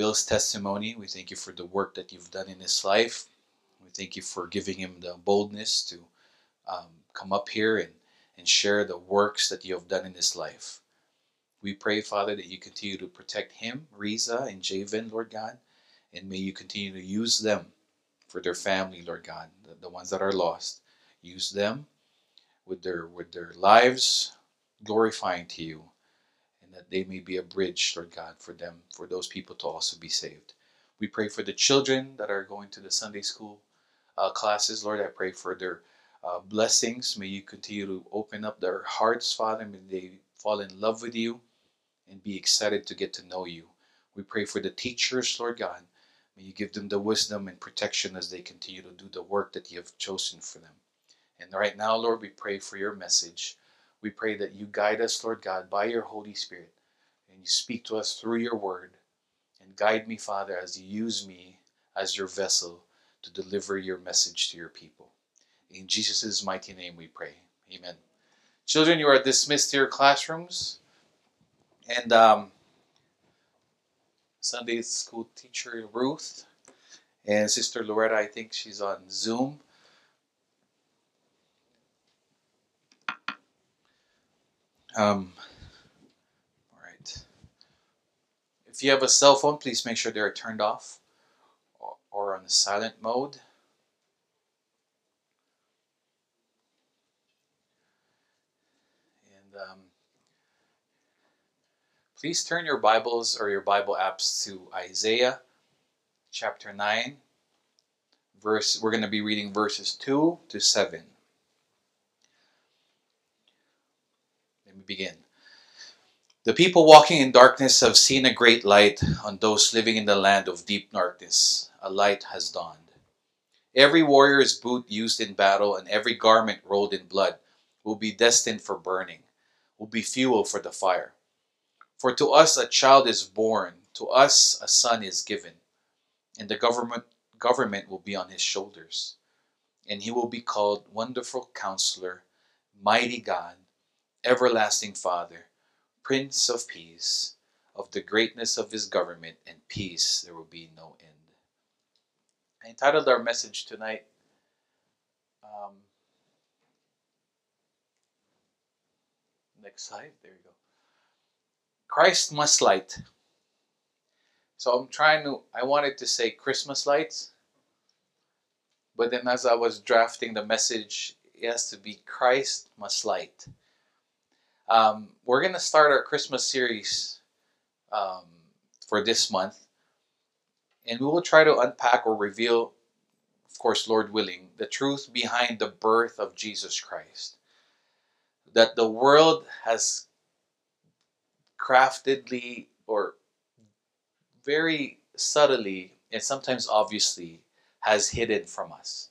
Will's testimony. We thank you for the work that you've done in his life. We thank you for giving him the boldness to um, come up here and, and share the works that you have done in his life. We pray, Father, that you continue to protect him, Riza, and Javen, Lord God, and may you continue to use them for their family, Lord God, the, the ones that are lost. Use them with their with their lives glorifying to you, and that they may be a bridge, Lord God, for them, for those people to also be saved. We pray for the children that are going to the Sunday school uh, classes, Lord. I pray for their uh, blessings. May you continue to open up their hearts, Father. May they fall in love with you and be excited to get to know you. We pray for the teachers, Lord God. May you give them the wisdom and protection as they continue to do the work that you have chosen for them. And right now, Lord, we pray for your message. We pray that you guide us, Lord God, by your Holy Spirit, and you speak to us through your word. And guide me, Father, as you use me as your vessel to deliver your message to your people. In Jesus' mighty name we pray. Amen. Children, you are dismissed to your classrooms. And um, Sunday school teacher Ruth and Sister Loretta, I think she's on Zoom. Um, all right. If you have a cell phone, please make sure they're turned off or, on silent mode. And um, please turn your Bibles or your Bible apps to Isaiah chapter 9. Verse, we're going to be reading verses 2 to 7. Me begin. The people walking in darkness have seen a great light. On those living in the land of deep darkness, a light has dawned. Every warrior's boot used in battle and every garment rolled in blood will be destined for burning, will be fuel for the fire. For to us a child is born, to us a son is given, and the government government will be on his shoulders. And he will be called Wonderful Counselor, Mighty God, Everlasting Father, Prince of Peace. Of the greatness of his government and peace there will be no end. I entitled our message tonight, um, next slide, there you go. Christ must light. So I'm trying to, I wanted to say Christmas lights, but then as I was drafting the message, it has to be Christ must light. Um, we're going to start our Christmas series um, for this month, and we will try to unpack or reveal, of course, Lord willing, the truth behind the birth of Jesus Christ. That the world has craftedly or very subtly and sometimes obviously has hidden from us.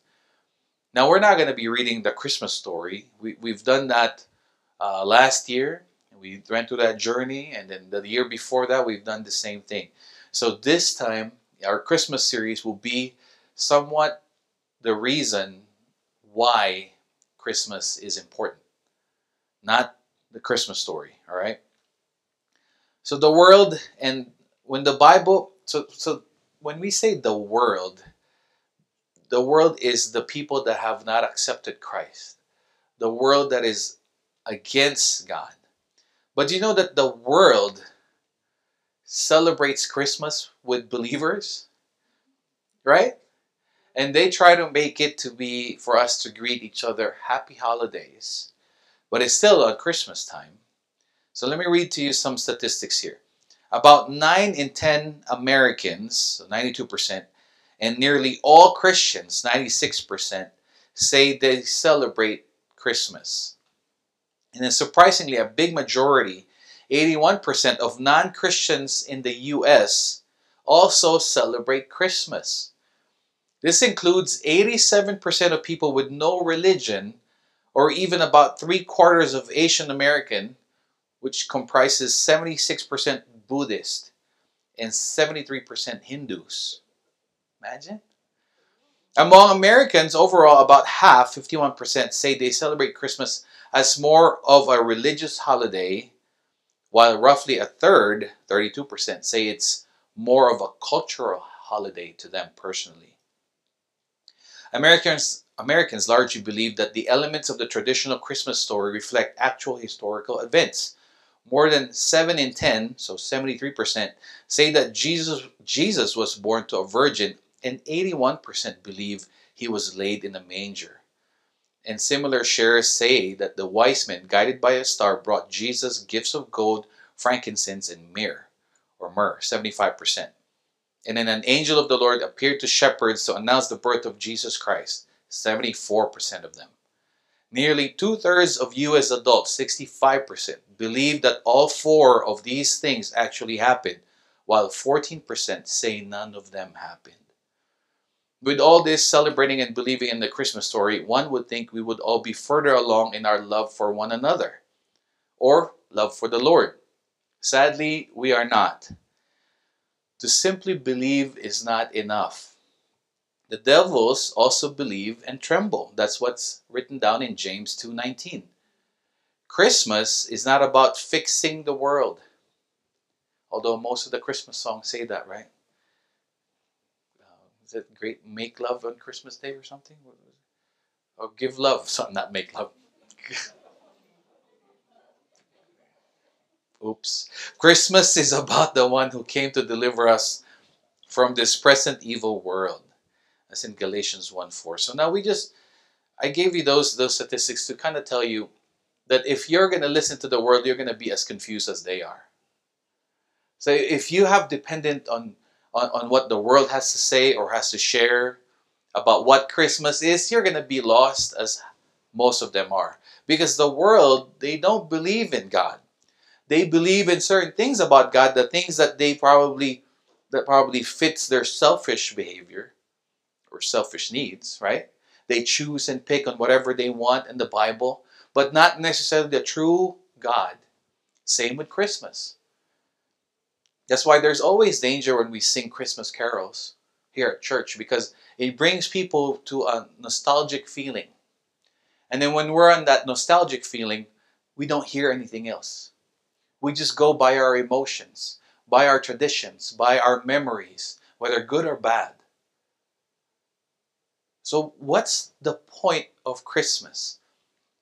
Now, we're not going to be reading the Christmas story. We, we've done that uh, last year. We went through that journey, and then the year before that, we've done the same thing. So, this time, our Christmas series will be somewhat the reason why Christmas is important, not the Christmas story, all right? So, the world, and when the Bible, so, so when we say the world, the world is the people that have not accepted Christ, the world that is against God. But you know that the world celebrates Christmas with believers? Right? And they try to make it to be for us to greet each other happy holidays, but it's still on Christmas time. So let me read to you some statistics here. About 9 in 10 Americans, so 92%, and nearly all Christians, 96%, say they celebrate Christmas. And then surprisingly, a big majority, 81% of non Christians in the US, also celebrate Christmas. This includes 87% of people with no religion, or even about three quarters of Asian American, which comprises 76% Buddhist and 73% Hindus. Imagine. Among Americans, overall, about half, 51%, say they celebrate Christmas as more of a religious holiday, while roughly a third, 32%, say it's more of a cultural holiday to them personally. Americans Americans largely believe that the elements of the traditional Christmas story reflect actual historical events. More than 7 in 10, so 73%, say that Jesus Jesus was born to a virgin and 81% believe he was laid in a manger. And similar shares say that the wise men, guided by a star, brought Jesus gifts of gold, frankincense, and myrrh, or myrrh, 75%. And then an angel of the Lord appeared to shepherds to announce the birth of Jesus Christ, 74% of them. Nearly two thirds of U.S. adults, 65%, believe that all four of these things actually happened, while 14% say none of them happened. With all this celebrating and believing in the Christmas story, one would think we would all be further along in our love for one another or love for the Lord. Sadly, we are not. To simply believe is not enough. The devils also believe and tremble. That's what's written down in James 2:19. Christmas is not about fixing the world. Although most of the Christmas songs say that, right? Is it great make love on Christmas Day or something? Or give love, something not make love. Oops. Christmas is about the one who came to deliver us from this present evil world. That's in Galatians 1 4. So now we just, I gave you those, those statistics to kind of tell you that if you're going to listen to the world, you're going to be as confused as they are. So if you have dependent on, on, on what the world has to say or has to share about what Christmas is, you're going to be lost as most of them are. Because the world, they don't believe in God they believe in certain things about God, the things that they probably that probably fits their selfish behavior or selfish needs, right? They choose and pick on whatever they want in the Bible, but not necessarily the true God. Same with Christmas. That's why there's always danger when we sing Christmas carols here at church because it brings people to a nostalgic feeling. And then when we're on that nostalgic feeling, we don't hear anything else. We just go by our emotions, by our traditions, by our memories, whether good or bad. So, what's the point of Christmas?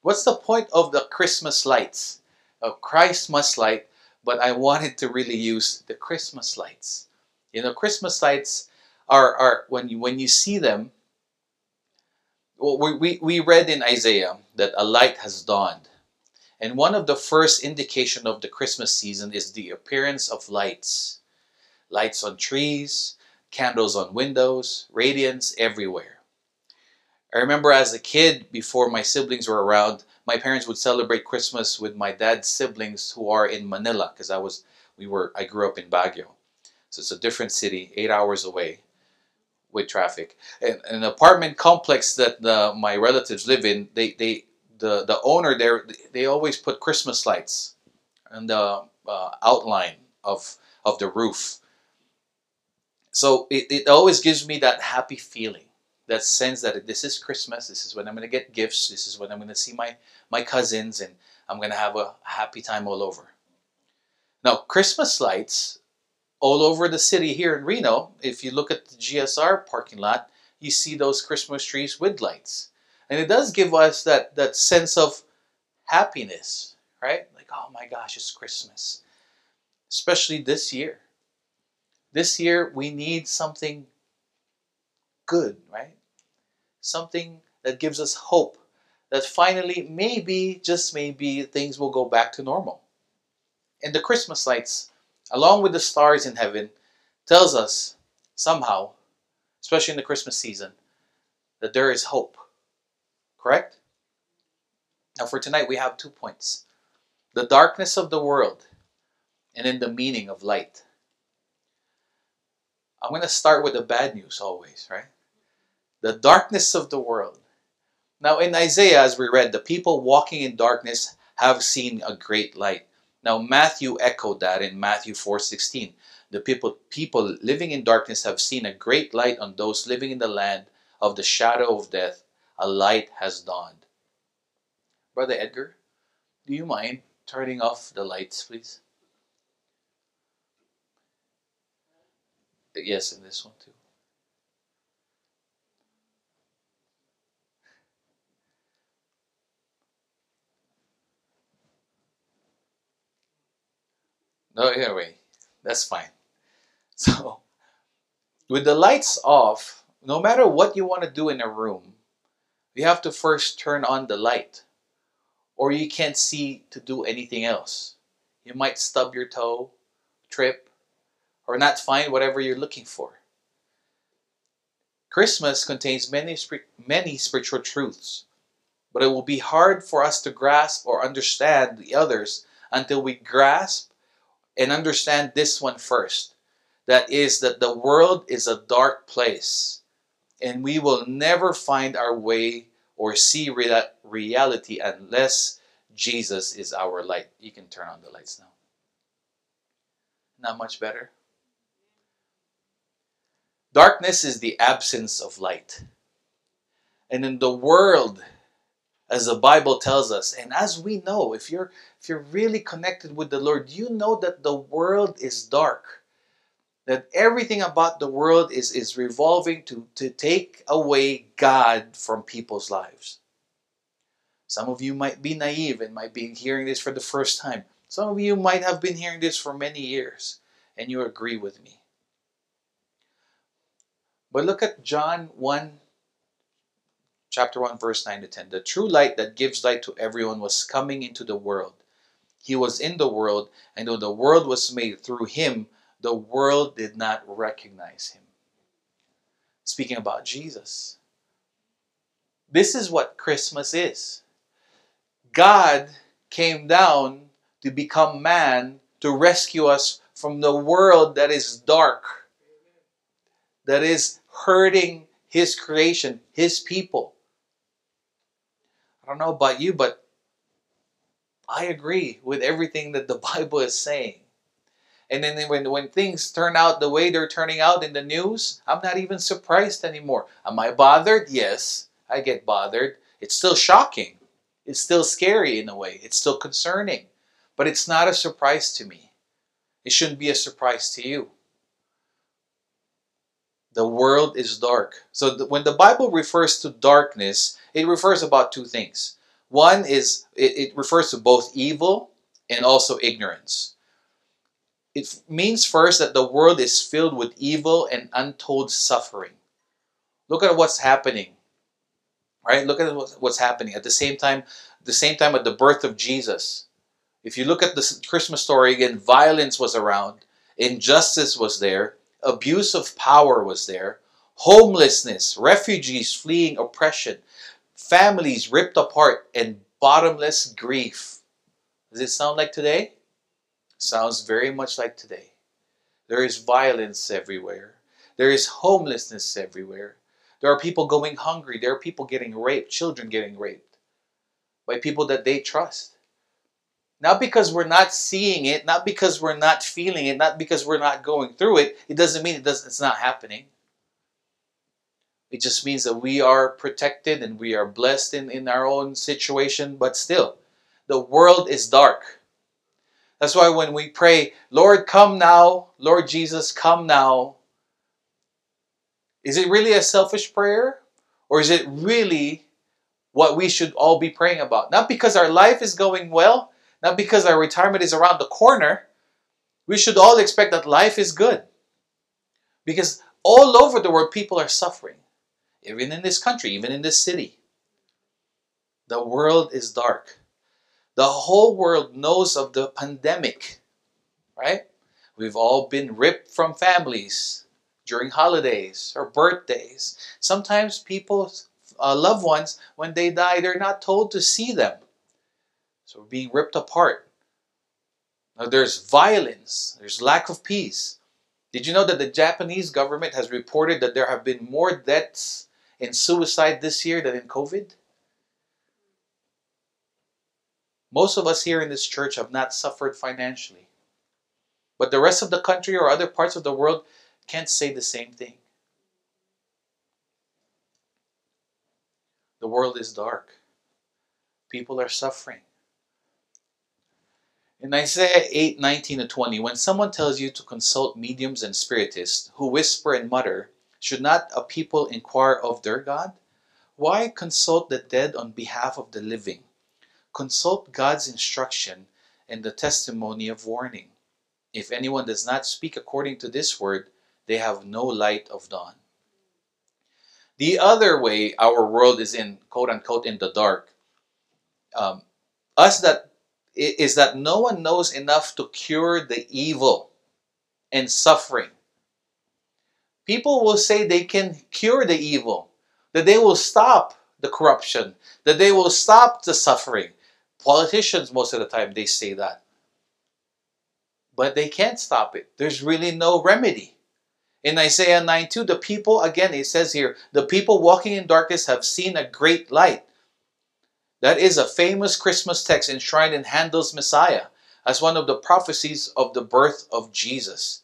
What's the point of the Christmas lights? Oh, of Christ must light, but I wanted to really use the Christmas lights. You know, Christmas lights are, are when you when you see them. Well, we, we, we read in Isaiah that a light has dawned and one of the first indication of the Christmas season is the appearance of lights. Lights on trees, candles on windows, radiance everywhere. I remember as a kid, before my siblings were around, my parents would celebrate Christmas with my dad's siblings who are in Manila because I was we were I grew up in Baguio. So it's a different city, eight hours away with traffic. And an apartment complex that the, my relatives live in, they, they the the owner there they always put Christmas lights on the uh, outline of of the roof. So it, it always gives me that happy feeling, that sense that this is Christmas. This is when I'm going to get gifts. This is when I'm going to see my my cousins, and I'm going to have a happy time all over. Now Christmas lights all over the city here in Reno. If you look at the GSR parking lot, you see those Christmas trees with lights. And it does give us that, that sense of happiness, right? Like, oh my gosh, it's Christmas. Especially this year. This year, we need something good, right? Something that gives us hope that finally, maybe, just maybe, things will go back to normal. And the Christmas lights, along with the stars in heaven, tells us somehow, especially in the Christmas season, that there is hope Correct? Now, for tonight, we have two points the darkness of the world and then the meaning of light. I'm going to start with the bad news always, right? The darkness of the world. Now, in Isaiah, as we read, the people walking in darkness have seen a great light. Now, Matthew echoed that in Matthew 4:16. The people people living in darkness have seen a great light on those living in the land of the shadow of death a light has dawned. Brother Edgar, do you mind turning off the lights, please? Yes, in this one too. No, anyway, that's fine. So, with the lights off, no matter what you want to do in a room, you have to first turn on the light, or you can't see to do anything else. You might stub your toe, trip, or not find whatever you're looking for. Christmas contains many, many spiritual truths, but it will be hard for us to grasp or understand the others until we grasp and understand this one first. That is, that the world is a dark place, and we will never find our way or see rea- reality unless Jesus is our light. You can turn on the lights now. Not much better. Darkness is the absence of light. And in the world, as the Bible tells us, and as we know, if you're if you're really connected with the Lord, you know that the world is dark. That everything about the world is, is revolving to, to take away God from people's lives. Some of you might be naive and might be hearing this for the first time. Some of you might have been hearing this for many years, and you agree with me. But look at John 1, chapter 1, verse 9 to 10. The true light that gives light to everyone was coming into the world. He was in the world, and though the world was made through him, the world did not recognize him. Speaking about Jesus. This is what Christmas is. God came down to become man to rescue us from the world that is dark, that is hurting his creation, his people. I don't know about you, but I agree with everything that the Bible is saying. And then when, when things turn out the way they're turning out in the news, I'm not even surprised anymore. Am I bothered? Yes, I get bothered. It's still shocking. It's still scary in a way. It's still concerning. But it's not a surprise to me. It shouldn't be a surprise to you. The world is dark. So when the Bible refers to darkness, it refers about two things. One is it, it refers to both evil and also ignorance. It means first that the world is filled with evil and untold suffering. Look at what's happening. Right? Look at what's happening. At the same time, the same time at the birth of Jesus. If you look at the Christmas story again, violence was around, injustice was there, abuse of power was there, homelessness, refugees fleeing oppression, families ripped apart, and bottomless grief. Does it sound like today? Sounds very much like today. There is violence everywhere. There is homelessness everywhere. There are people going hungry. There are people getting raped, children getting raped by people that they trust. Not because we're not seeing it, not because we're not feeling it, not because we're not going through it, it doesn't mean it doesn't, it's not happening. It just means that we are protected and we are blessed in, in our own situation, but still, the world is dark. That's why when we pray, Lord, come now, Lord Jesus, come now, is it really a selfish prayer? Or is it really what we should all be praying about? Not because our life is going well, not because our retirement is around the corner. We should all expect that life is good. Because all over the world, people are suffering even in this country, even in this city. The world is dark. The whole world knows of the pandemic, right? We've all been ripped from families during holidays or birthdays. Sometimes people's uh, loved ones, when they die, they're not told to see them. So we're being ripped apart. Now there's violence, there's lack of peace. Did you know that the Japanese government has reported that there have been more deaths in suicide this year than in COVID? Most of us here in this church have not suffered financially. But the rest of the country or other parts of the world can't say the same thing. The world is dark. People are suffering. In Isaiah 8 19 to 20, when someone tells you to consult mediums and spiritists who whisper and mutter, should not a people inquire of their God? Why consult the dead on behalf of the living? Consult God's instruction and the testimony of warning. If anyone does not speak according to this word, they have no light of dawn. The other way our world is in quote unquote in the dark, um, us that is that no one knows enough to cure the evil and suffering. People will say they can cure the evil, that they will stop the corruption, that they will stop the suffering. Politicians, most of the time, they say that. But they can't stop it. There's really no remedy. In Isaiah 9 2, the people, again, it says here, the people walking in darkness have seen a great light. That is a famous Christmas text enshrined in Handel's Messiah as one of the prophecies of the birth of Jesus.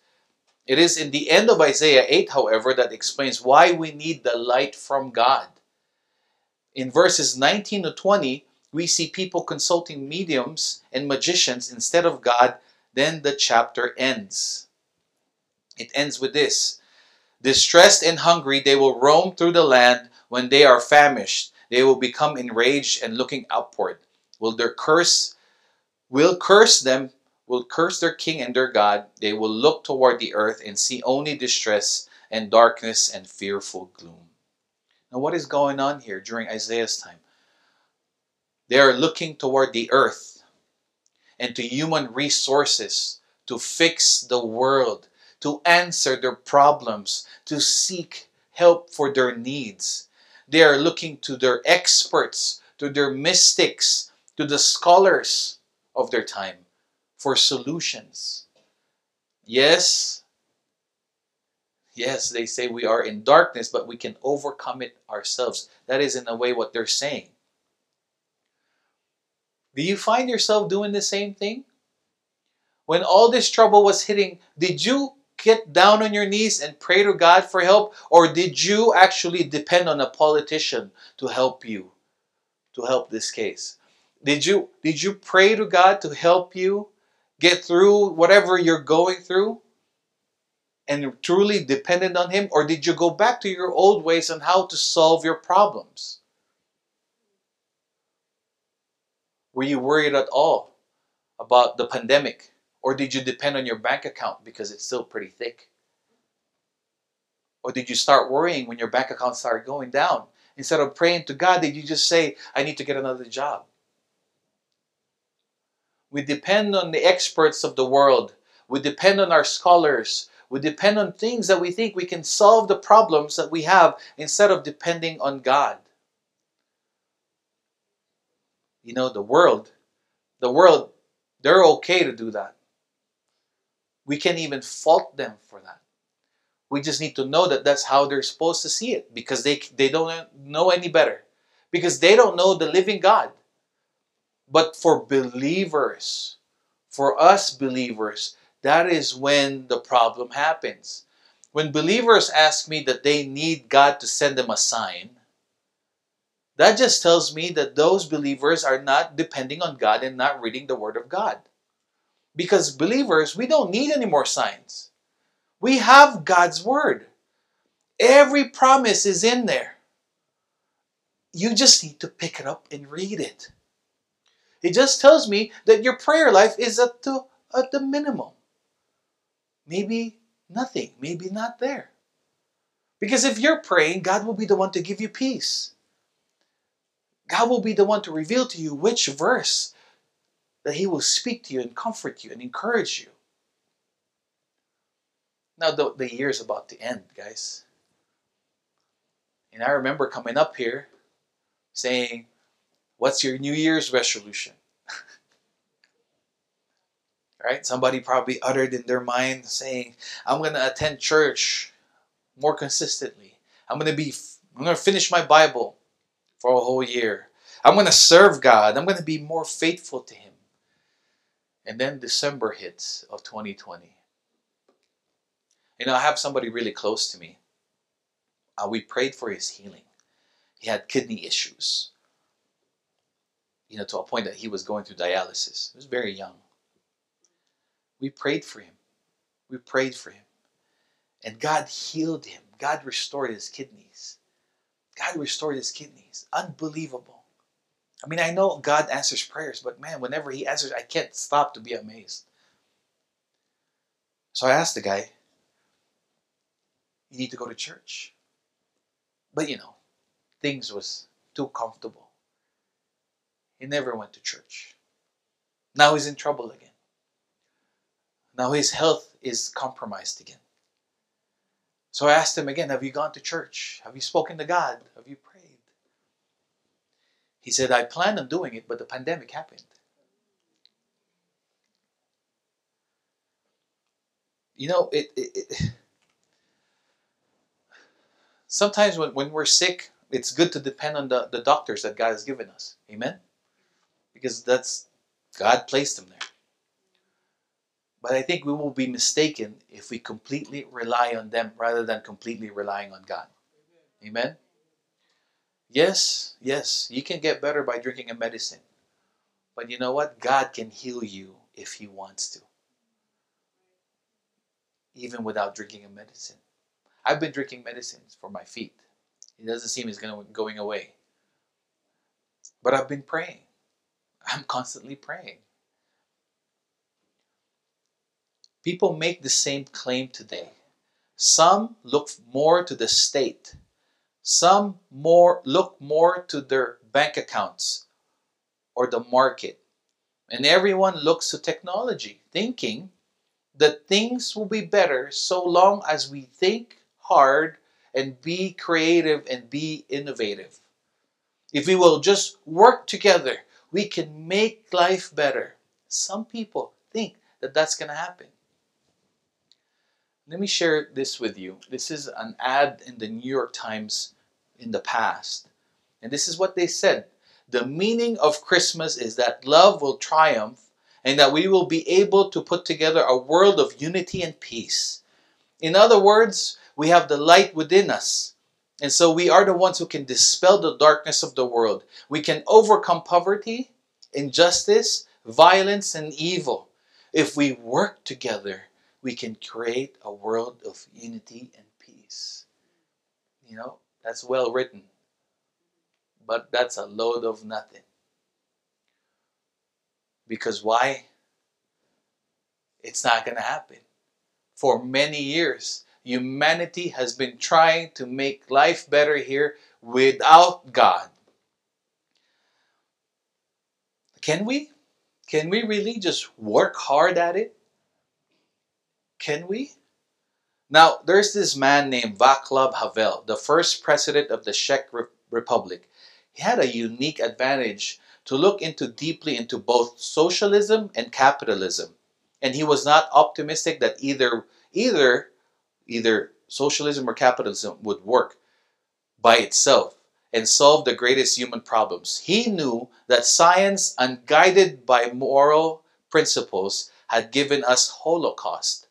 It is in the end of Isaiah 8, however, that explains why we need the light from God. In verses 19 to 20, we see people consulting mediums and magicians instead of God. Then the chapter ends. It ends with this Distressed and hungry, they will roam through the land when they are famished. They will become enraged and looking upward. Will their curse will curse them, will curse their king and their God. They will look toward the earth and see only distress and darkness and fearful gloom. Now, what is going on here during Isaiah's time? They are looking toward the earth and to human resources to fix the world, to answer their problems, to seek help for their needs. They are looking to their experts, to their mystics, to the scholars of their time for solutions. Yes, yes, they say we are in darkness, but we can overcome it ourselves. That is, in a way, what they're saying. Do you find yourself doing the same thing? When all this trouble was hitting, did you get down on your knees and pray to God for help? Or did you actually depend on a politician to help you, to help this case? Did you, did you pray to God to help you get through whatever you're going through? And truly dependent on Him? Or did you go back to your old ways on how to solve your problems? Were you worried at all about the pandemic? Or did you depend on your bank account because it's still pretty thick? Or did you start worrying when your bank account started going down? Instead of praying to God, did you just say, I need to get another job? We depend on the experts of the world. We depend on our scholars. We depend on things that we think we can solve the problems that we have instead of depending on God. You know, the world, the world, they're okay to do that. We can't even fault them for that. We just need to know that that's how they're supposed to see it because they, they don't know any better. Because they don't know the living God. But for believers, for us believers, that is when the problem happens. When believers ask me that they need God to send them a sign, that just tells me that those believers are not depending on God and not reading the Word of God. Because believers, we don't need any more signs. We have God's Word. Every promise is in there. You just need to pick it up and read it. It just tells me that your prayer life is at the, at the minimum. Maybe nothing, maybe not there. Because if you're praying, God will be the one to give you peace. God will be the one to reveal to you which verse that He will speak to you and comfort you and encourage you. Now, the, the year is about to end, guys. And I remember coming up here saying, What's your New Year's resolution? right? Somebody probably uttered in their mind saying, I'm going to attend church more consistently. I'm going to be, I'm going to finish my Bible for a whole year. I'm going to serve God. I'm going to be more faithful to Him. And then December hits of 2020. You know, I have somebody really close to me. Uh, we prayed for his healing. He had kidney issues, you know, to a point that he was going through dialysis. He was very young. we prayed for him. We prayed for him. And God healed him. God restored his kidneys. God restored his kidneys. Unbelievable. I mean, I know God answers prayers, but man, whenever he answers, I can't stop to be amazed. So I asked the guy, You need to go to church. But you know, things was too comfortable. He never went to church. Now he's in trouble again. Now his health is compromised again. So I asked him again, Have you gone to church? Have you spoken to God? Have you prayed? He said, I planned on doing it, but the pandemic happened. You know, it, it, it sometimes when, when we're sick, it's good to depend on the, the doctors that God has given us. Amen? Because that's God placed them there. But I think we will be mistaken if we completely rely on them rather than completely relying on God. Amen? Yes, yes, you can get better by drinking a medicine. But you know what? God can heal you if He wants to, even without drinking a medicine. I've been drinking medicines for my feet. It doesn't seem it's going going away. But I've been praying. I'm constantly praying. People make the same claim today. Some look more to the state. Some more look more to their bank accounts or the market. And everyone looks to technology, thinking that things will be better so long as we think hard and be creative and be innovative. If we will just work together, we can make life better. Some people think that that's going to happen. Let me share this with you. This is an ad in the New York Times in the past. And this is what they said The meaning of Christmas is that love will triumph and that we will be able to put together a world of unity and peace. In other words, we have the light within us. And so we are the ones who can dispel the darkness of the world. We can overcome poverty, injustice, violence, and evil. If we work together, we can create a world of unity and peace. You know, that's well written, but that's a load of nothing. Because why? It's not going to happen. For many years, humanity has been trying to make life better here without God. Can we? Can we really just work hard at it? Can we? Now, there's this man named Václav Havel, the first president of the Czech Re- Republic. He had a unique advantage to look into deeply into both socialism and capitalism. And he was not optimistic that either either either socialism or capitalism would work by itself and solve the greatest human problems. He knew that science unguided by moral principles had given us holocaust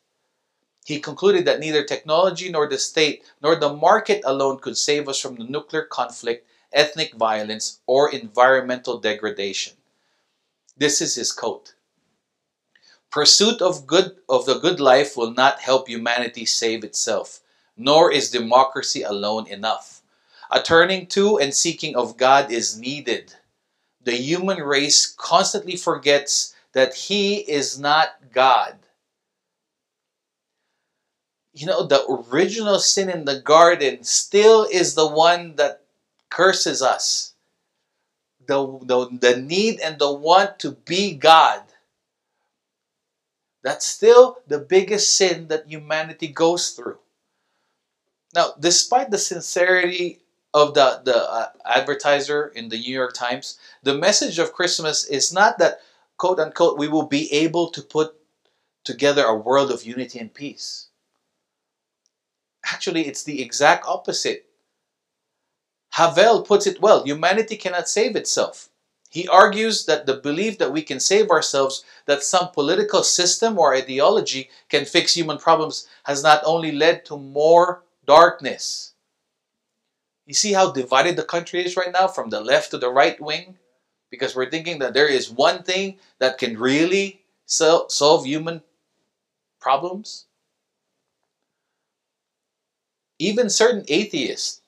he concluded that neither technology nor the state nor the market alone could save us from the nuclear conflict, ethnic violence, or environmental degradation. This is his quote. Pursuit of good of the good life will not help humanity save itself, nor is democracy alone enough. A turning to and seeking of God is needed. The human race constantly forgets that he is not God you know, the original sin in the garden still is the one that curses us. The, the, the need and the want to be God. That's still the biggest sin that humanity goes through. Now, despite the sincerity of the, the uh, advertiser in the New York Times, the message of Christmas is not that, quote unquote, we will be able to put together a world of unity and peace. Actually, it's the exact opposite. Havel puts it well humanity cannot save itself. He argues that the belief that we can save ourselves, that some political system or ideology can fix human problems, has not only led to more darkness. You see how divided the country is right now from the left to the right wing? Because we're thinking that there is one thing that can really solve human problems? Even certain atheists,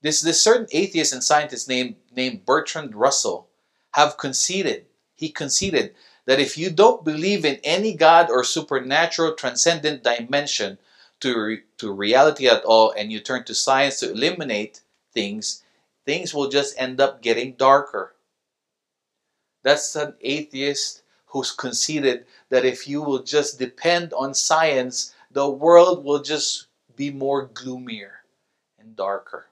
this, this certain atheist and scientist named, named Bertrand Russell have conceded, he conceded that if you don't believe in any God or supernatural transcendent dimension to, re, to reality at all and you turn to science to eliminate things, things will just end up getting darker. That's an atheist who's conceded that if you will just depend on science, the world will just be more gloomier and darker.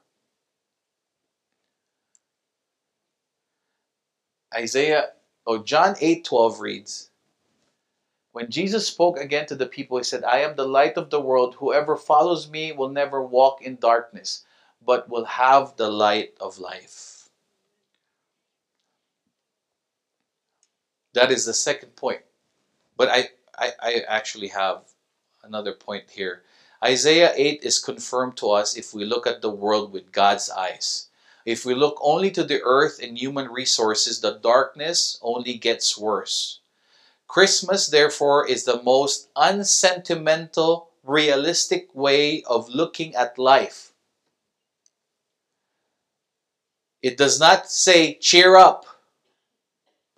Isaiah or oh, John 8:12 reads, When Jesus spoke again to the people, he said, I am the light of the world. Whoever follows me will never walk in darkness, but will have the light of life. That is the second point. But I, I, I actually have another point here. Isaiah 8 is confirmed to us if we look at the world with God's eyes. If we look only to the earth and human resources, the darkness only gets worse. Christmas, therefore, is the most unsentimental, realistic way of looking at life. It does not say, cheer up.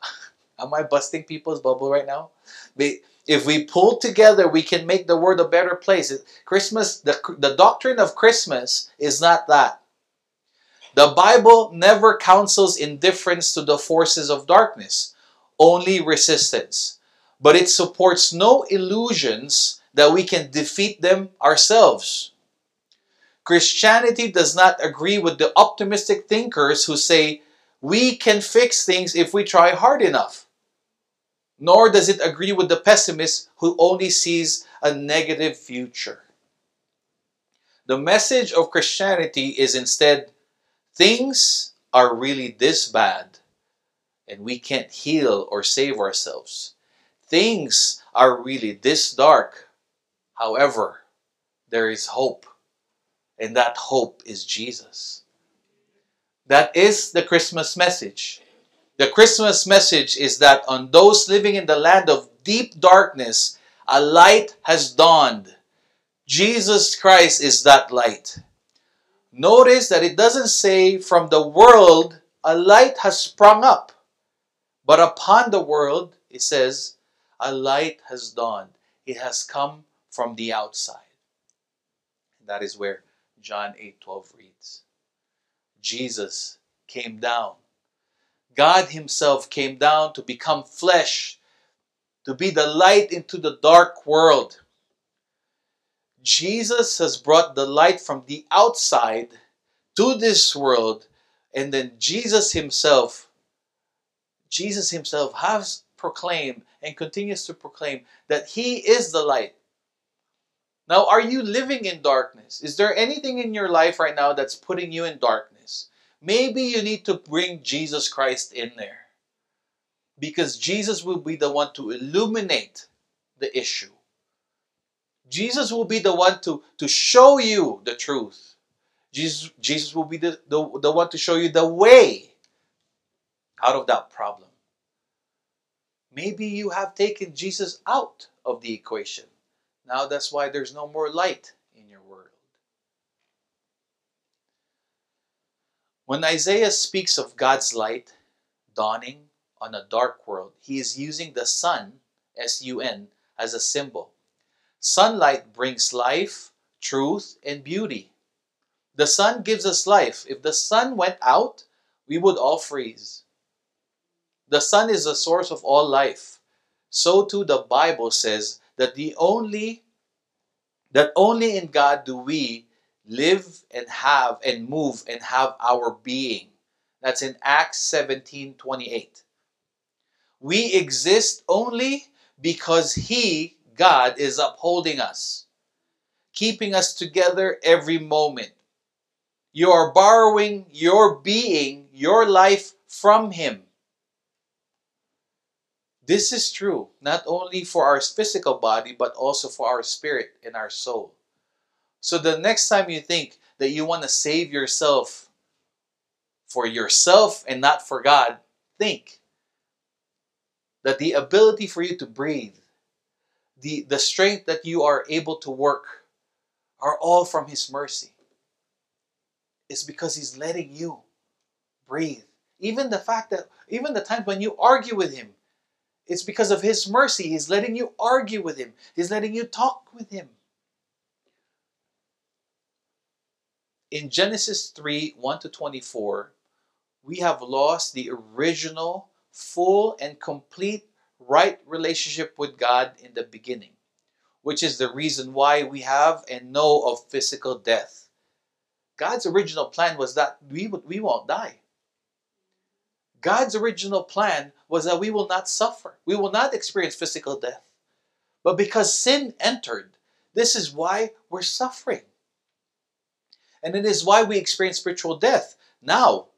Am I busting people's bubble right now? If we pull together, we can make the world a better place. Christmas, the, the doctrine of Christmas is not that. The Bible never counsels indifference to the forces of darkness, only resistance. But it supports no illusions that we can defeat them ourselves. Christianity does not agree with the optimistic thinkers who say we can fix things if we try hard enough. Nor does it agree with the pessimist who only sees a negative future. The message of Christianity is instead things are really this bad and we can't heal or save ourselves. Things are really this dark. However, there is hope, and that hope is Jesus. That is the Christmas message. The Christmas message is that on those living in the land of deep darkness, a light has dawned. Jesus Christ is that light. Notice that it doesn't say from the world a light has sprung up, but upon the world it says a light has dawned. It has come from the outside. That is where John 8:12 reads. Jesus came down. God himself came down to become flesh, to be the light into the dark world. Jesus has brought the light from the outside to this world, and then Jesus himself, Jesus himself has proclaimed and continues to proclaim that he is the light. Now, are you living in darkness? Is there anything in your life right now that's putting you in darkness? Maybe you need to bring Jesus Christ in there. Because Jesus will be the one to illuminate the issue. Jesus will be the one to, to show you the truth. Jesus, Jesus will be the, the, the one to show you the way out of that problem. Maybe you have taken Jesus out of the equation. Now that's why there's no more light in your world. When Isaiah speaks of God's light dawning on a dark world, he is using the sun, S U N, as a symbol. Sunlight brings life, truth, and beauty. The sun gives us life. If the sun went out, we would all freeze. The sun is the source of all life. So too the Bible says that the only that only in God do we live and have and move and have our being. That's in Acts 17 28. We exist only because He God is upholding us, keeping us together every moment. You are borrowing your being, your life from Him. This is true not only for our physical body, but also for our spirit and our soul. So the next time you think that you want to save yourself for yourself and not for God, think that the ability for you to breathe, the, the strength that you are able to work are all from His mercy. It's because He's letting you breathe. Even the fact that, even the times when you argue with Him, it's because of His mercy. He's letting you argue with Him, He's letting you talk with Him. In Genesis 3 1 to 24, we have lost the original, full, and complete right relationship with God in the beginning, which is the reason why we have and know of physical death. God's original plan was that we, would, we won't die. God's original plan was that we will not suffer. We will not experience physical death. But because sin entered, this is why we're suffering. And it is why we experience spiritual death now.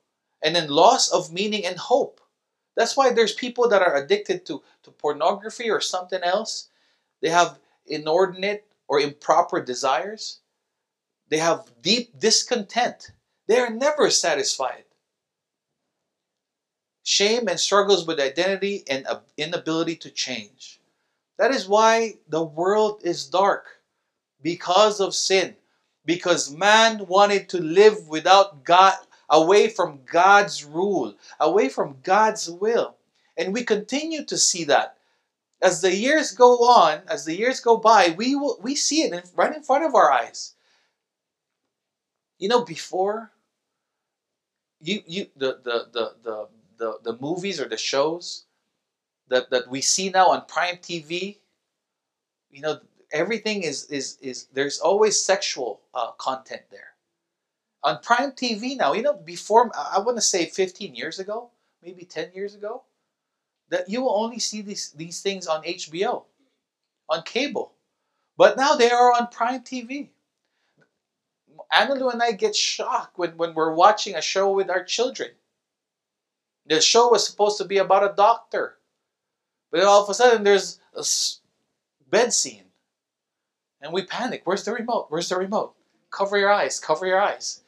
And then loss of meaning and hope. That's why there's people that are addicted to, to pornography or something else. They have inordinate or improper desires. They have deep discontent. They are never satisfied. Shame and struggles with identity and inability to change. That is why the world is dark because of sin. Because man wanted to live without God, away from God's rule, away from God's will. And we continue to see that. As the years go on, as the years go by, we will we see it in, right in front of our eyes. You know, before you you the the the the the, the movies or the shows that, that we see now on Prime TV, you know, everything is is is there's always sexual uh, content there on Prime TV now. You know, before I want to say 15 years ago, maybe 10 years ago, that you will only see these these things on HBO, on cable, but now they are on Prime TV. Annalou and I get shocked when, when we're watching a show with our children. The show was supposed to be about a doctor, but all of a sudden there's a bed scene, and we panic. Where's the remote? Where's the remote? Cover your eyes. Cover your eyes.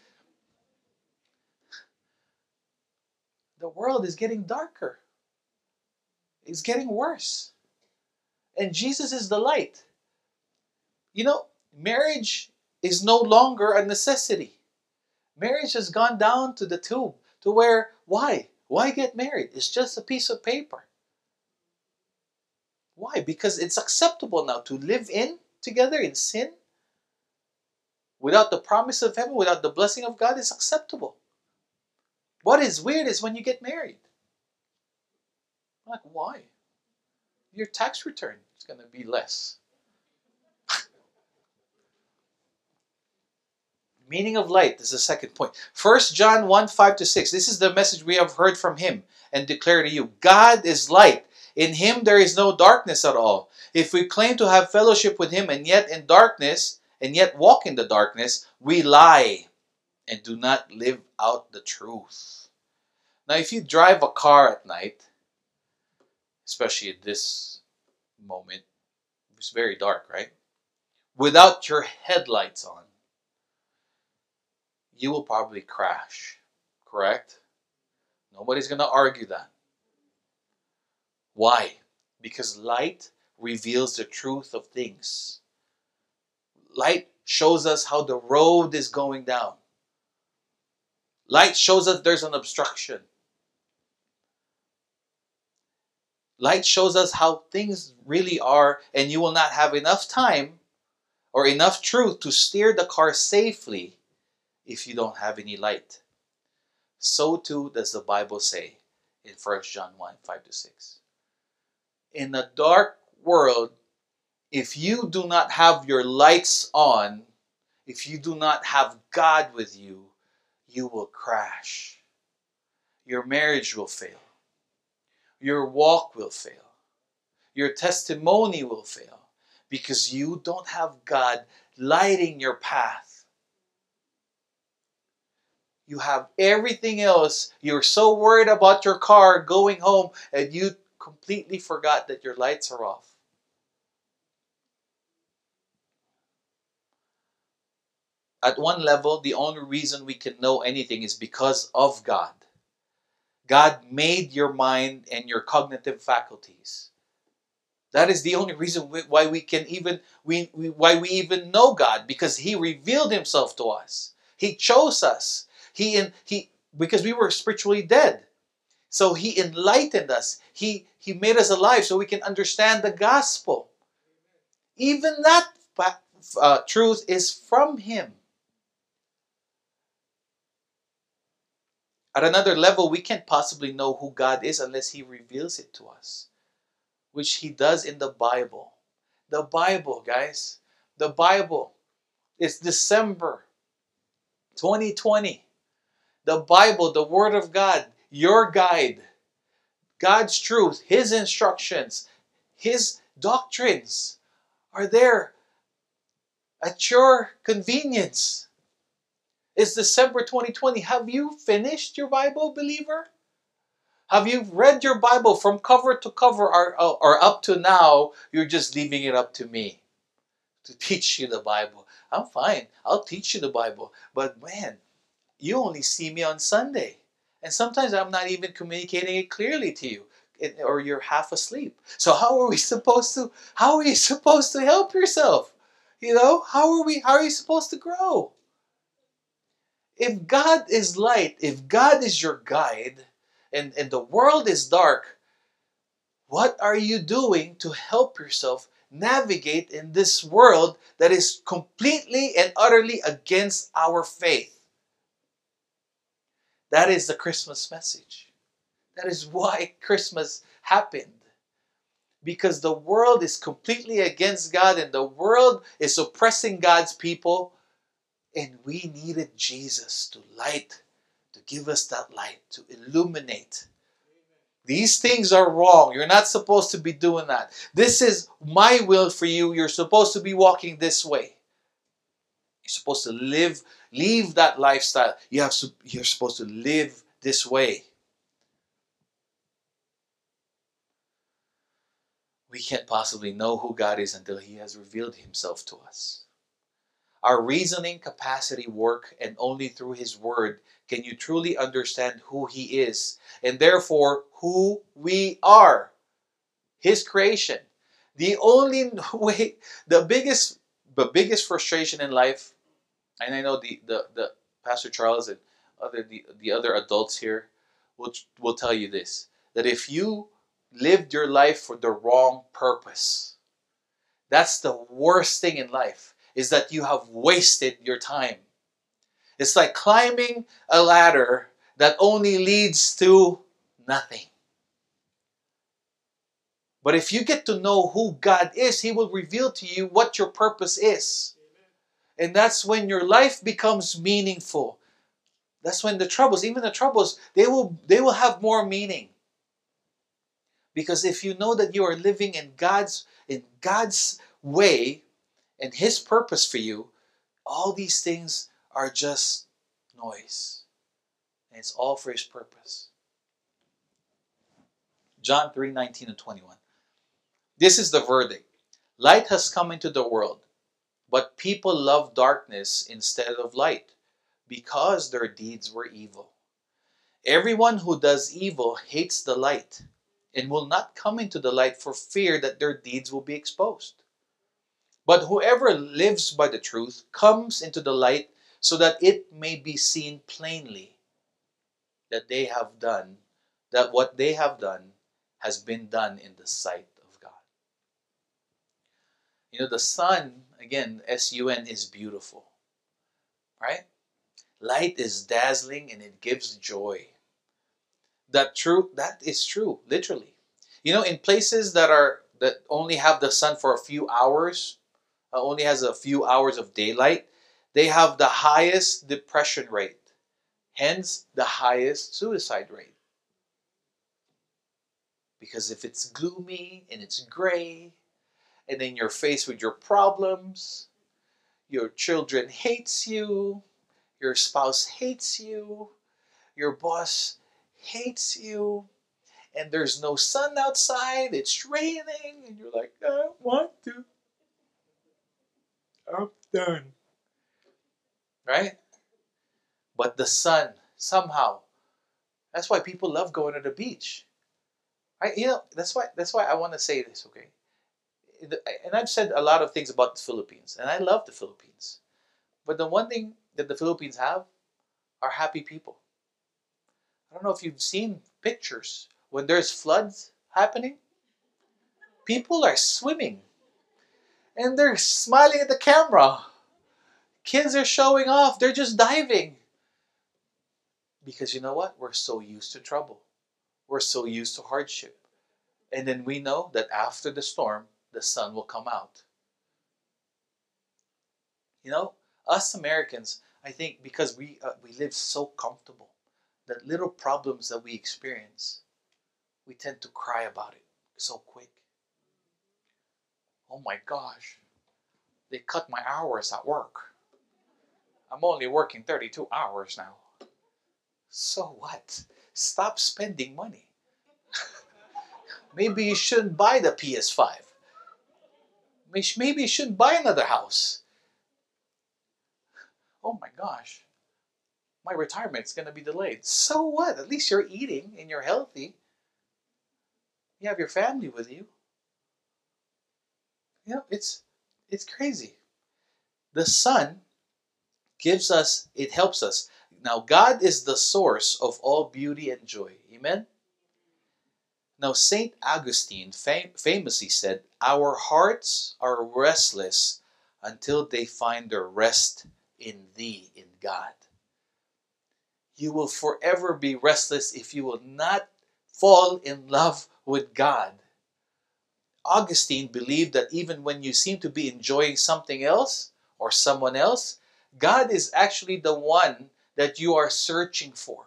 the world is getting darker. It's getting worse. And Jesus is the light. You know, marriage is no longer a necessity. Marriage has gone down to the tube to where, why? Why get married? It's just a piece of paper. Why? Because it's acceptable now to live in together in sin without the promise of heaven, without the blessing of God, is acceptable. What is weird is when you get married. Like, why? Your tax return is going to be less. Meaning of light is the second point. First John 1 5 to 6. This is the message we have heard from him and declare to you God is light. In him there is no darkness at all. If we claim to have fellowship with him and yet in darkness, and yet walk in the darkness, we lie and do not live out the truth. Now, if you drive a car at night, especially at this moment, it's very dark, right? Without your headlights on, you will probably crash, correct? Nobody's going to argue that. Why? Because light reveals the truth of things. Light shows us how the road is going down. Light shows us there's an obstruction. Light shows us how things really are, and you will not have enough time or enough truth to steer the car safely if you don't have any light. So too does the Bible say in 1 John 1 5 to 6. In a dark world, if you do not have your lights on, if you do not have God with you, you will crash. Your marriage will fail. Your walk will fail. Your testimony will fail because you don't have God lighting your path. You have everything else. You're so worried about your car going home and you completely forgot that your lights are off. At one level, the only reason we can know anything is because of God. God made your mind and your cognitive faculties. That is the only reason why we can even we, we why we even know God because He revealed Himself to us. He chose us. He in He because we were spiritually dead. So He enlightened us. He He made us alive so we can understand the gospel. Even that uh, truth is from Him. At another level, we can't possibly know who God is unless He reveals it to us, which He does in the Bible. The Bible, guys, the Bible. It's December 2020. The Bible, the Word of God, your guide, God's truth, His instructions, His doctrines are there at your convenience. It's December 2020. Have you finished your Bible, believer? Have you read your Bible from cover to cover or, uh, or up to now? You're just leaving it up to me to teach you the Bible. I'm fine. I'll teach you the Bible. But man, you only see me on Sunday. And sometimes I'm not even communicating it clearly to you or you're half asleep. So how are we supposed to how are you supposed to help yourself? You know, how are we how are you supposed to grow? If God is light, if God is your guide, and, and the world is dark, what are you doing to help yourself navigate in this world that is completely and utterly against our faith? That is the Christmas message. That is why Christmas happened. Because the world is completely against God and the world is oppressing God's people and we needed Jesus to light, to give us that light, to illuminate. These things are wrong. You're not supposed to be doing that. This is my will for you. You're supposed to be walking this way. You're supposed to live, leave that lifestyle. You have, you're supposed to live this way. We can't possibly know who God is until He has revealed Himself to us. Our reasoning capacity work, and only through His Word can you truly understand who He is, and therefore who we are, His creation. The only way, the biggest, the biggest frustration in life, and I know the the, the Pastor Charles and other the, the other adults here will will tell you this that if you lived your life for the wrong purpose, that's the worst thing in life is that you have wasted your time. It's like climbing a ladder that only leads to nothing. But if you get to know who God is, He will reveal to you what your purpose is. And that's when your life becomes meaningful. That's when the troubles, even the troubles, they will they will have more meaning. Because if you know that you are living in God's in God's way, and His purpose for you, all these things are just noise. And it's all for His purpose. John 3 19 and 21. This is the verdict Light has come into the world, but people love darkness instead of light because their deeds were evil. Everyone who does evil hates the light and will not come into the light for fear that their deeds will be exposed. But whoever lives by the truth comes into the light so that it may be seen plainly that they have done, that what they have done has been done in the sight of God. You know, the sun, again, S U N, is beautiful, right? Light is dazzling and it gives joy. That true, that is true, literally. You know, in places that are that only have the sun for a few hours, Uh, only has a few hours of daylight, they have the highest depression rate, hence the highest suicide rate. Because if it's gloomy and it's gray, and then you're faced with your problems, your children hates you, your spouse hates you, your boss hates you, and there's no sun outside, it's raining, and you're like, I want to I'm done. Right? But the sun, somehow, that's why people love going to the beach. I, You know, that's why that's why I want to say this, okay? and I've said a lot of things about the Philippines, and I love the Philippines. But the one thing that the Philippines have are happy people. I don't know if you've seen pictures when there's floods happening. People are swimming and they're smiling at the camera. Kids are showing off, they're just diving. Because you know what? We're so used to trouble, we're so used to hardship. And then we know that after the storm, the sun will come out. You know, us Americans, I think because we uh, we live so comfortable, that little problems that we experience, we tend to cry about it so quick. Oh my gosh, they cut my hours at work. I'm only working 32 hours now. So what? Stop spending money. Maybe you shouldn't buy the PS5. Maybe you shouldn't buy another house. Oh my gosh, my retirement's going to be delayed. So what? At least you're eating and you're healthy. You have your family with you. You know, it's it's crazy. The sun gives us, it helps us. Now, God is the source of all beauty and joy. Amen? Now, St. Augustine fam- famously said, Our hearts are restless until they find their rest in Thee, in God. You will forever be restless if you will not fall in love with God. Augustine believed that even when you seem to be enjoying something else or someone else, God is actually the one that you are searching for.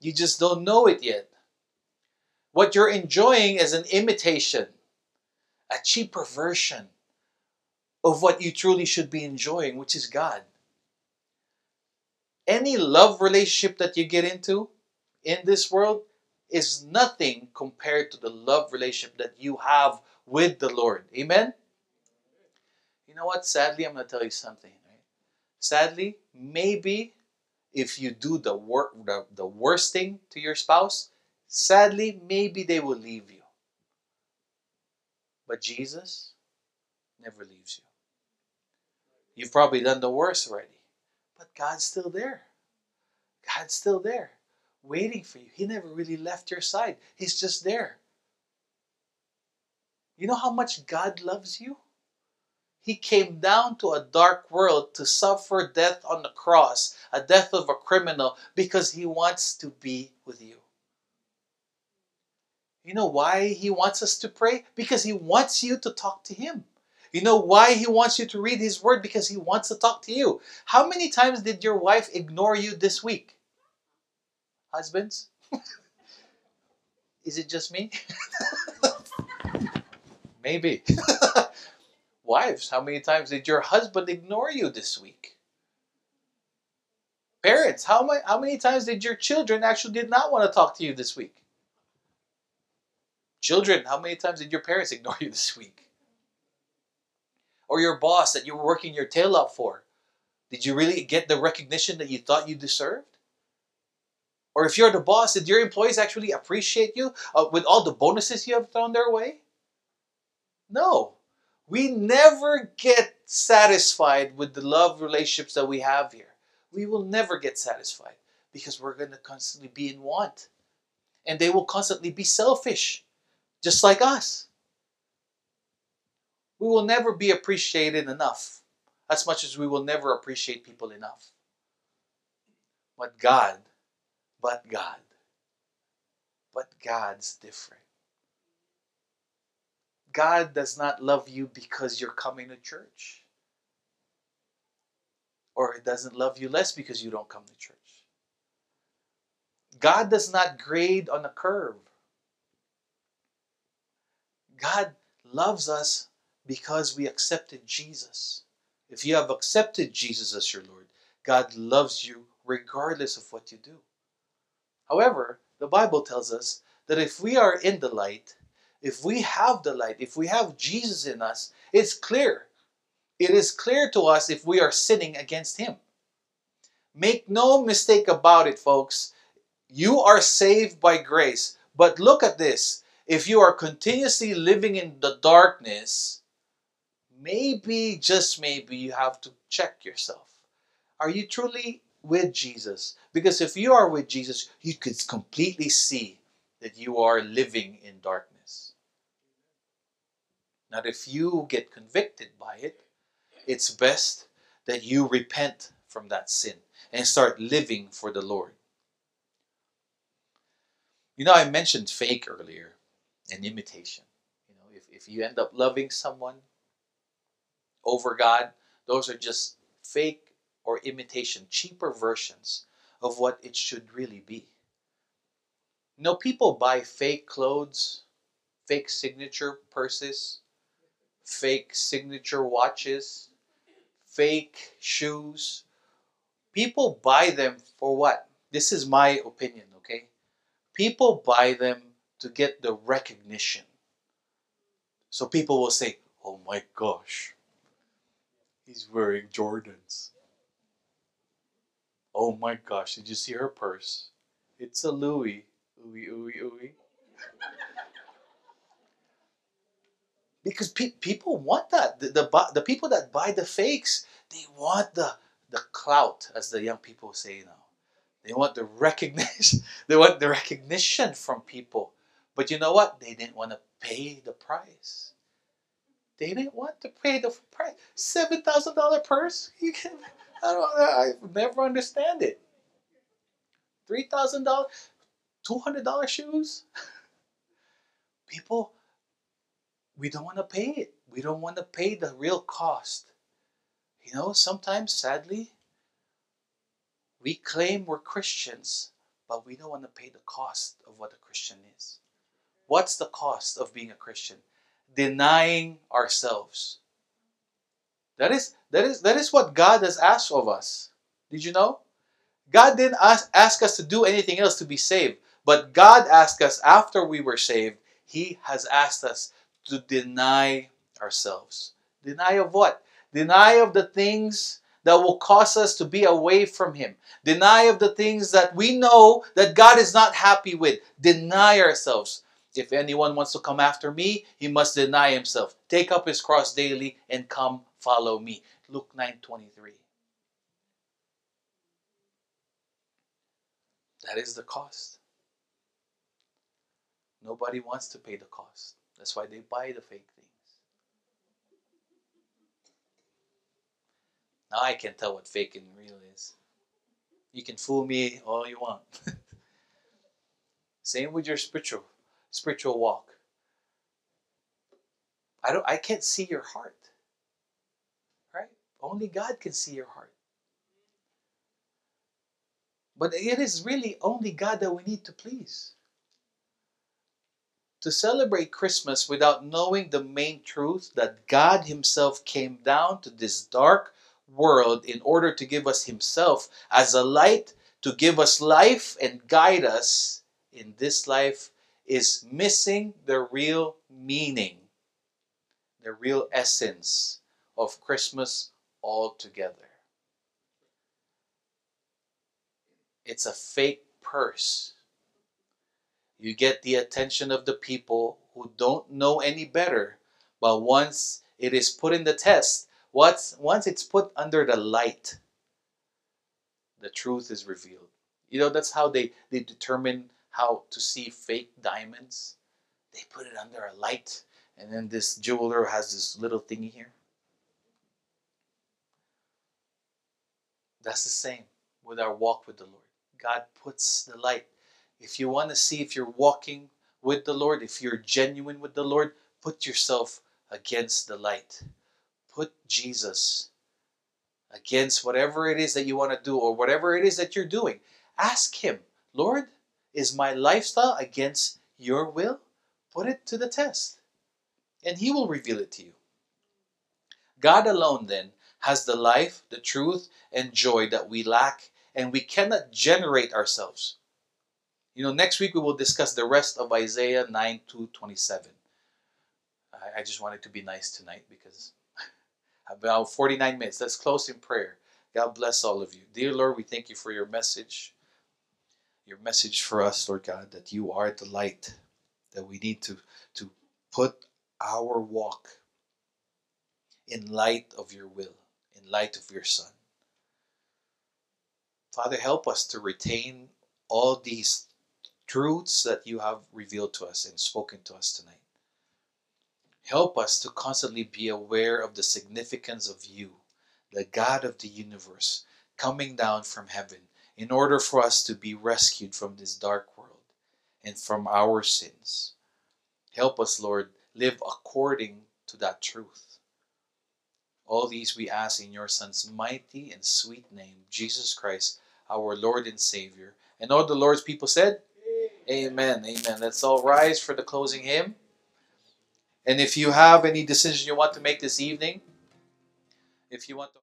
You just don't know it yet. What you're enjoying is an imitation, a cheaper version of what you truly should be enjoying, which is God. Any love relationship that you get into in this world is nothing compared to the love relationship that you have with the Lord. Amen? You know what? Sadly, I'm going to tell you something. Right? Sadly, maybe if you do the, wor- the, the worst thing to your spouse, sadly, maybe they will leave you. But Jesus never leaves you. You've probably done the worst already, but God's still there. God's still there waiting for you. He never really left your side, He's just there. You know how much God loves you? He came down to a dark world to suffer death on the cross, a death of a criminal, because He wants to be with you. You know why He wants us to pray? Because He wants you to talk to Him. You know why He wants you to read His Word? Because He wants to talk to you. How many times did your wife ignore you this week? Husbands? Is it just me? Maybe. Wives, how many times did your husband ignore you this week? Parents, how many, how many times did your children actually did not want to talk to you this week? Children, how many times did your parents ignore you this week? Or your boss that you were working your tail off for? Did you really get the recognition that you thought you deserved? Or if you're the boss, did your employees actually appreciate you uh, with all the bonuses you have thrown their way? No. We never get satisfied with the love relationships that we have here. We will never get satisfied because we're going to constantly be in want. And they will constantly be selfish, just like us. We will never be appreciated enough, as much as we will never appreciate people enough. But God but God. But God's different. God does not love you because you're coming to church. Or He doesn't love you less because you don't come to church. God does not grade on a curve. God loves us because we accepted Jesus. If you have accepted Jesus as your Lord, God loves you regardless of what you do. However, the Bible tells us that if we are in the light, if we have the light, if we have Jesus in us, it's clear. It is clear to us if we are sinning against Him. Make no mistake about it, folks. You are saved by grace. But look at this. if you are continuously living in the darkness, maybe, just maybe, you have to check yourself. Are you truly with Jesus? Because if you are with Jesus, you could completely see that you are living in darkness. Now, if you get convicted by it, it's best that you repent from that sin and start living for the Lord. You know, I mentioned fake earlier and imitation. You know, if, if you end up loving someone over God, those are just fake or imitation, cheaper versions of what it should really be. Know, people buy fake clothes, fake signature purses, fake signature watches, fake shoes. People buy them for what? This is my opinion, okay? People buy them to get the recognition. So people will say, oh my gosh, he's wearing Jordans. Oh my gosh, did you see her purse? It's a Louis. Ooey, ooey, ooey. because pe- people want that. The, the, the people that buy the fakes, they want the, the clout, as the young people say now. They want the recognition. They want the recognition from people. But you know what? They didn't want to pay the price. They didn't want to pay the price. Seven thousand dollar purse. You can. I don't. I never understand it. Three thousand dollars, two hundred dollar shoes. People, we don't want to pay it. We don't want to pay the real cost. You know, sometimes, sadly, we claim we're Christians, but we don't want to pay the cost of what a Christian is. What's the cost of being a Christian? Denying ourselves. That is that is that is what God has asked of us. Did you know? God didn't ask, ask us to do anything else to be saved, but God asked us after we were saved, He has asked us to deny ourselves. Deny of what? Deny of the things that will cause us to be away from Him. Deny of the things that we know that God is not happy with. Deny ourselves. If anyone wants to come after me, he must deny himself, take up his cross daily, and come follow me. Luke 9 23. That is the cost. Nobody wants to pay the cost. That's why they buy the fake things. Now I can tell what fake and real is. You can fool me all you want. Same with your spiritual spiritual walk. I don't I can't see your heart. Only God can see your heart. But it is really only God that we need to please. To celebrate Christmas without knowing the main truth that God Himself came down to this dark world in order to give us Himself as a light to give us life and guide us in this life is missing the real meaning, the real essence of Christmas altogether. It's a fake purse. You get the attention of the people who don't know any better, but once it is put in the test, once, once it's put under the light, the truth is revealed. You know, that's how they, they determine how to see fake diamonds. They put it under a light, and then this jeweler has this little thingy here. That's the same with our walk with the Lord. God puts the light. If you want to see if you're walking with the Lord, if you're genuine with the Lord, put yourself against the light. Put Jesus against whatever it is that you want to do or whatever it is that you're doing. Ask Him, Lord, is my lifestyle against your will? Put it to the test, and He will reveal it to you. God alone, then, has the life, the truth, and joy that we lack, and we cannot generate ourselves. You know, next week we will discuss the rest of Isaiah 9 to 27. I, I just wanted to be nice tonight because about 49 minutes. Let's close in prayer. God bless all of you. Dear Lord, we thank you for your message your message for us, Lord God, that you are the light. that we need to, to put our walk in light of your will, in light of your Son. Father, help us to retain all these truths that you have revealed to us and spoken to us tonight. Help us to constantly be aware of the significance of you, the God of the universe, coming down from heaven in order for us to be rescued from this dark world and from our sins. Help us, Lord, live according to that truth. All these we ask in your Son's mighty and sweet name, Jesus Christ, our Lord and Savior. And all the Lord's people said, Amen. Amen. Let's all rise for the closing hymn. And if you have any decision you want to make this evening, if you want to